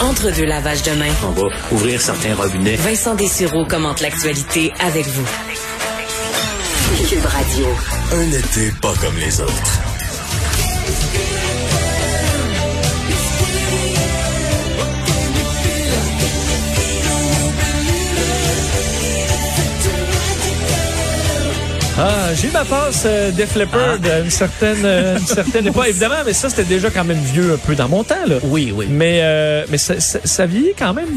Entre deux lavages de main, On va ouvrir certains robinets. Vincent Dessureau commente l'actualité avec vous. Cube Radio. Un été pas comme les autres. Ah, j'ai eu ma passe euh, Def Leppard à une certaine, euh, une certaine époque. Évidemment, mais ça, c'était déjà quand même vieux un peu dans mon temps. Là. Oui, oui. Mais, euh, mais ça, ça, ça vieillit quand même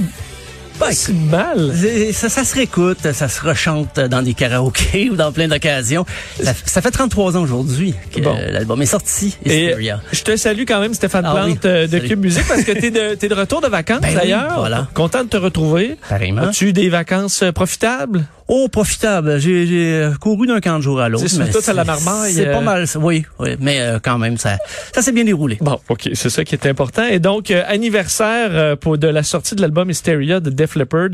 pas si mal. Ça, ça se réécoute, ça se rechante dans des karaokés ou dans plein d'occasions. Ça, ça fait 33 ans aujourd'hui que Bon. l'album est sorti, Et je te salue quand même, Stéphane Ah Plante oui, euh, de salut. Cube Musique, parce que t'es de, t'es de retour de vacances Ben oui, d'ailleurs. voilà. Content de te retrouver. Pareillement. As-tu eu des vacances euh, profitables? Oh, profitable. J'ai couru d'un camp de jour à l'autre. C'est surtout à la marmaille, C'est euh. pas mal, ça. oui, oui. Mais euh, quand même, ça, ça s'est bien déroulé. Bon, OK, c'est ça qui est important. Et donc, euh, anniversaire pour de la sortie de l'album Hysteria de Def Leppard.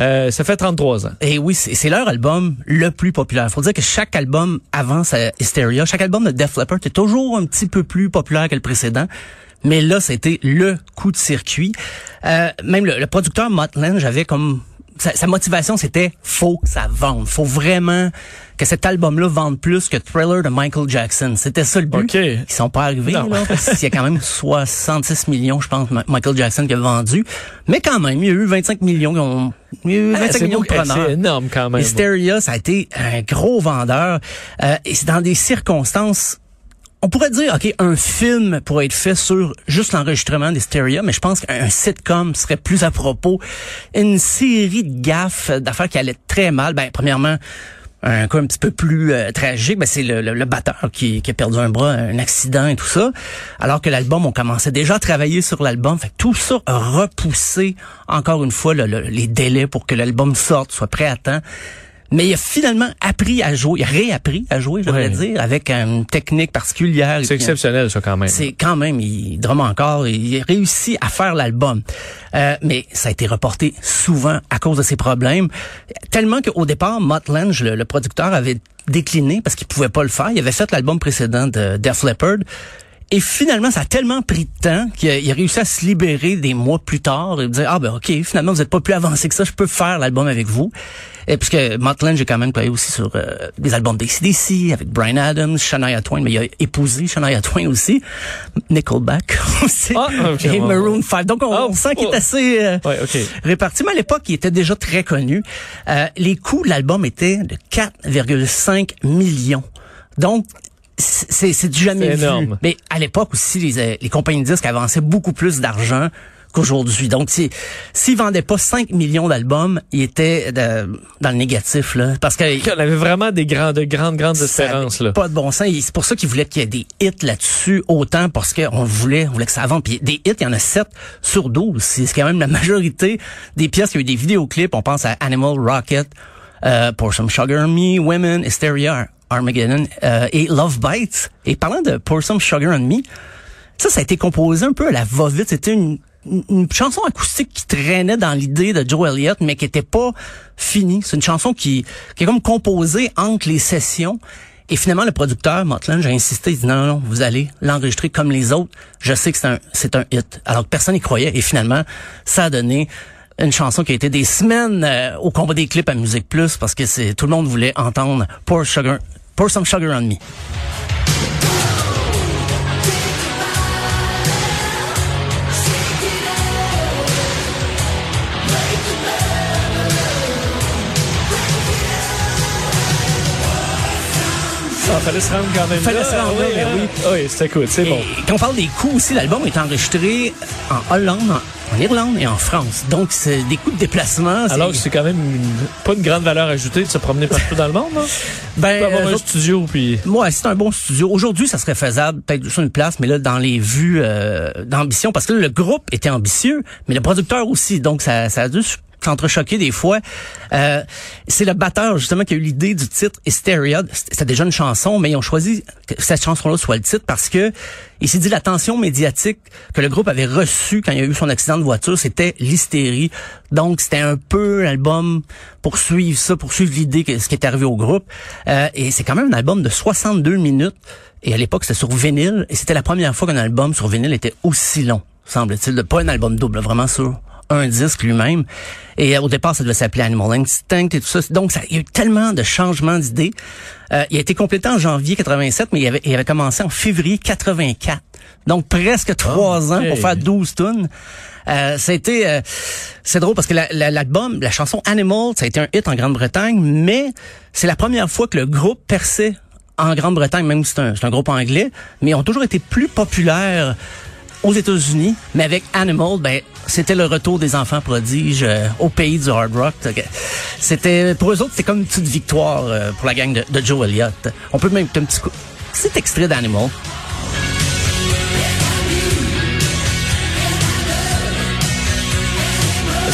Euh, ça fait 33 ans. Et oui, c'est leur album le plus populaire. Faut dire que chaque album avant sa Hysteria, chaque album de Def Leppard est toujours un petit peu plus populaire que le précédent. Mais là, c'était le coup de circuit. Euh, même le, le producteur Mutt Lange avait comme sa, sa motivation, c'était faut que ça vende, faut vraiment que cet album-là vende plus que Thriller de Michael Jackson. C'était ça le but. OK. Ils sont pas arrivés Non. là, parce qu'il y a quand même 66 millions, je pense, Michael Jackson qui a vendu. Mais quand même, il y a eu 25 millions qui ont, il y a eu 25 Ah, millions de preneurs. c'est énorme quand même. Hysteria, ça a été un gros vendeur. Euh, et c'est dans des circonstances on pourrait dire, OK, un film pourrait être fait sur juste l'enregistrement d'Hysteria, mais je pense qu'un sitcom serait plus à propos. Une série de gaffes, euh, d'affaires qui allaient très mal. Ben, premièrement, un cas un petit peu plus euh, tragique, ben, c'est le, le- batteur qui, a perdu un bras, un accident et tout ça. Alors que l'album, on commençait déjà à travailler sur l'album. Fait que tout ça a repoussé, encore une fois, le- le- les délais pour que l'album sorte, soit prêt à temps. Mais il a finalement appris à jouer, il a réappris à jouer, j'aimerais Ouais. dire, avec une technique particulière. C'est exceptionnel, ça, quand même. c'est quand même, il drumme encore, il a réussi à faire l'album. Euh, mais ça a été reporté souvent à cause de ses problèmes. Tellement qu'au départ, Mutt Lange, le, le producteur, avait décliné parce qu'il pouvait pas le faire. Il avait fait l'album précédent de Def Leppard. Et finalement, ça a tellement pris de temps qu'il a, il a réussi à se libérer des mois plus tard et dire ah ben ok finalement vous êtes pas plus avancé que ça, je peux faire l'album avec vous. Et puisque Mutt Lange, j'ai quand même travaillé aussi sur euh, des albums d'ACDC avec Brian Adams, Shania Twain, mais il a épousé Shania Twain aussi, Nickelback aussi, Ah, ok, et Maroon 5. Donc on, Ah, on sent qu'il oh. est assez euh, Ouais, réparti. Mais à l'époque, il était déjà très connu. Euh, les coûts de l'album étaient de 4,5 millions. Donc, c'est c'est du jamais vu. énorme. Mais à l'époque aussi, les, euh, les compagnies de disques avançaient beaucoup plus d'argent qu'aujourd'hui. Donc, si- s'ils vendaient pas 5 millions d'albums, ils étaient de- dans le négatif, là. Parce que On avait vraiment des grandes, grandes, grandes ça espérances, là. Pas de bon sens. C'est pour ça qu'ils voulaient qu'il y ait des hits là-dessus, autant parce qu'on voulait, on voulait que ça vende. Puis des hits, il y en a 7 sur 12. C'est quand même la majorité des pièces. Il y a eu des vidéoclips. On pense à Animal Rocket, euh, Pour Some Sugar Me, Women, Hysteria, Armageddon euh, et Love Bites. Et parlant de Pour Some Sugar on Me, ça, ça a été composé un peu à la va-vite. C'était une, une, chanson acoustique qui traînait dans l'idée de Joe Elliott, mais qui était pas finie. C'est une chanson qui, qui est comme composée entre les sessions. Et finalement, le producteur, Motland, j'ai insisté, il dit non, non, non, vous allez l'enregistrer comme les autres. Je sais que c'est un, c'est un hit. Alors que personne n'y croyait. Et finalement, ça a donné une chanson qui a été des semaines euh, au combat des clips à Musique Plus parce que c'est tout le monde voulait entendre Pour Sugar, Pour Some Sugar on Me. Fallait se rendre quand même Fallait là. se rendre Ah, là, oui, ben hein? oui. Oui, c'était cool, c'est bon. Quand on parle des coûts aussi, l'album est enregistré en Hollande, en, en Irlande et en France. Donc, c'est des coûts de déplacement. Alors que c'est quand même une- pas une grande valeur ajoutée de se promener partout dans le monde, non? ben, Tu peux avoir euh, un studio, puis... Moi, c'est un bon studio. Aujourd'hui, ça serait faisable, peut-être sur une place, mais là, dans les vues euh, d'ambition, parce que là, le groupe était ambitieux, mais le producteur aussi. Donc, ça, ça a dû s'entrechoquer des fois. Euh, c'est le batteur, justement, qui a eu l'idée du titre Hysteria. C'était déjà une chanson, mais ils ont choisi que cette chanson-là soit le titre parce que il s'est dit l'attention médiatique que le groupe avait reçue quand il y a eu son accident de voiture, c'était l'hystérie. Donc, c'était un peu l'album pour suivre ça, pour suivre l'idée ce qui est arrivé au groupe. Euh, et c'est quand même un album de 62 minutes. Et à l'époque, c'était sur vinyle. Et c'était la première fois qu'un album sur vinyle était aussi long. semble-t-il. Pas un album double, vraiment sur un disque lui-même. Et euh, au départ, ça devait s'appeler Animal Instinct et tout ça. Donc, ça, il y a eu tellement de changements d'idées. Euh, il a été complété en janvier 87, mais il avait, il avait commencé en février 84. Donc, presque trois ans pour faire 12 tonnes. Euh, été, euh, c'est drôle parce que l'album, la, la, chanson Animal, ça a été un hit en Grande-Bretagne, mais c'est la première fois que le groupe perçait en Grande-Bretagne, même si c'est un, un, groupe anglais, mais ils ont toujours été plus populaires aux États-Unis, mais avec Animal, ben c'était le retour des enfants prodiges euh, au pays du hard rock. C'était pour eux autres, c'était comme une petite victoire euh, pour la gang de, Joe Elliott. On peut même un petit coup, petit extrait d'Animal.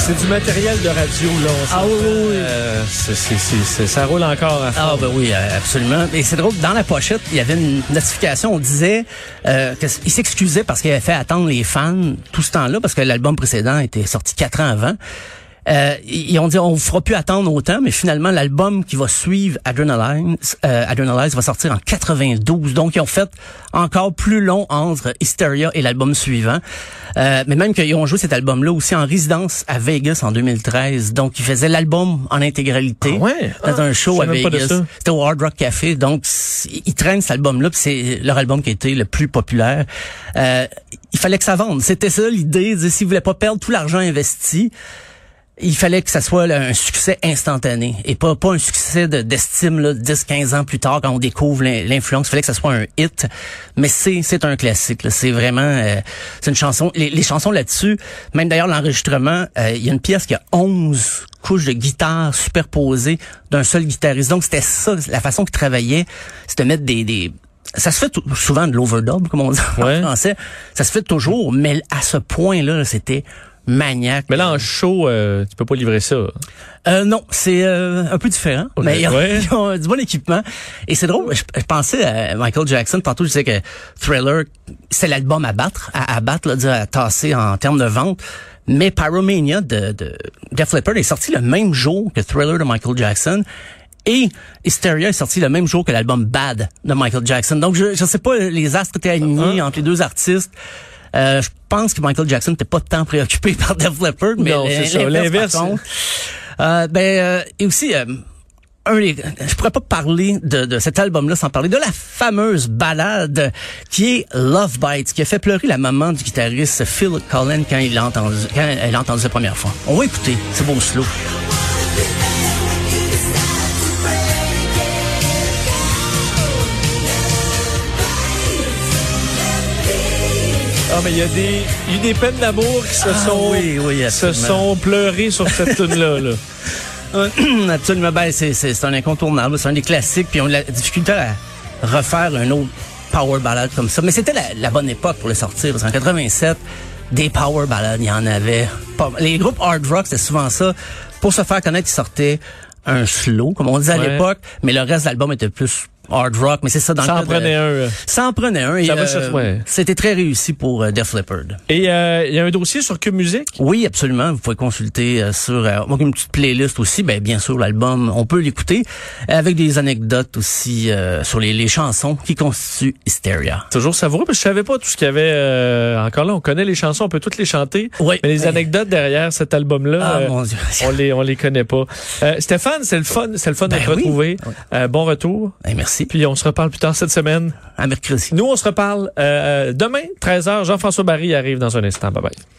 C'est du matériel de radio, là. ah oui, oui. Euh, ça roule encore à fond. Ah ben oui, euh, absolument. Et c'est drôle, dans la pochette, il y avait une notification, on disait euh, qu'il s'excusait parce qu'il avait fait attendre les fans tout ce temps-là, parce que l'album précédent était sorti quatre ans avant. Euh, ils ont dit on vous fera plus attendre autant, mais finalement l'album qui va suivre Adrenaline, euh, Adrenalize va sortir en 92. Donc ils ont fait encore plus long entre Hysteria et l'album suivant. Euh, mais même qu'ils ont joué cet album-là aussi en résidence à Vegas en 2013. Donc ils faisaient l'album en intégralité ah ouais? dans ah, un show à Vegas. C'était au Hard Rock Café. Donc ils traînent cet album-là, c'est leur album qui a été le plus populaire. Euh, il fallait que ça vende. C'était ça l'idée. S'ils voulaient pas perdre tout l'argent investi, il fallait que ça soit un succès instantané et pas pas un succès d'estime là 10 15 ans plus tard quand on découvre l'influence, il fallait que ça soit un hit. Mais c'est c'est un classique c'est vraiment euh, c'est une chanson. Les, chansons là-dessus, même d'ailleurs l'enregistrement, euh, il y a une pièce qui a 11 couches de guitare superposées d'un seul guitariste. Donc c'était ça la façon qu'il travaillait, c'était de mettre des, des ça se fait souvent de l'overdub, comme on dit en français. Ça se fait toujours, mais à ce point-là, c'était maniaque. Mais là, en show, euh, tu peux pas livrer ça. Euh, non, c'est euh, un peu différent. mais ils ont, du bon équipement. Et c'est drôle, je, pensais à Michael Jackson. Tantôt, je disais que Thriller, c'est l'album à battre, à, battre, là, à tasser en termes de vente. Mais Pyromania de, de Def Leppard est sorti le même jour que Thriller de Michael Jackson. Et Hysteria est sorti le même jour que l'album Bad de Michael Jackson. Donc, je, je sais pas, les astres étaient alignés uh-huh. entre les deux artistes. Euh, je pense que Michael Jackson n'était pas tant préoccupé par Def Leppard, mais l'inverse. Euh, ben euh, et aussi euh, un, je pourrais pas parler de, de cet album-là sans parler de la fameuse balade qui est Love Bites, qui a fait pleurer la maman du guitariste Phil Collins quand il l'a entendu, quand elle l'a entendu la première fois. On va écouter, c'est beau slow. Ah, mais il y a des, il y a des peines d'amour qui se ah, sont, oui, oui, se sont pleurées sur cette tune-là, là. Absolument, ben, c'est, c'est, un incontournable, c'est un des classiques, puis on a la difficulté à refaire un autre power ballad comme ça. Mais c'était la, la bonne époque pour le sortir, parce qu'en 87, des power ballads, il y en avait pas. Les groupes hard rock, c'était souvent ça. Pour se faire connaître, ils sortaient un slow, comme on disait à l'époque, mais le reste de l'album était plus hard rock, mais c'est ça dans ça le en prenait un. Euh. Ça en prenait un. Et, euh, C'était très réussi pour euh, Def Leppard. Et il y a un dossier sur Cube Music? Oui, absolument. Vous pouvez consulter sur une petite playlist aussi. Ben bien sûr, l'album, on peut l'écouter avec des anecdotes aussi sur les, les, chansons qui constituent Hysteria. Toujours savoureux parce que je savais pas tout ce qu'il y avait. encore là, on connaît les chansons, on peut toutes les chanter. Oui. Mais les anecdotes derrière cet album-là, ah, on les on les connaît pas. Stéphane, c'est le fun, c'est le fun ben de te retrouver. bon retour. Merci. Puis on se reparle plus tard cette semaine. À mercredi. Nous, on se reparle euh, demain, 13h. Jean-François Barry arrive dans un instant. Bye bye.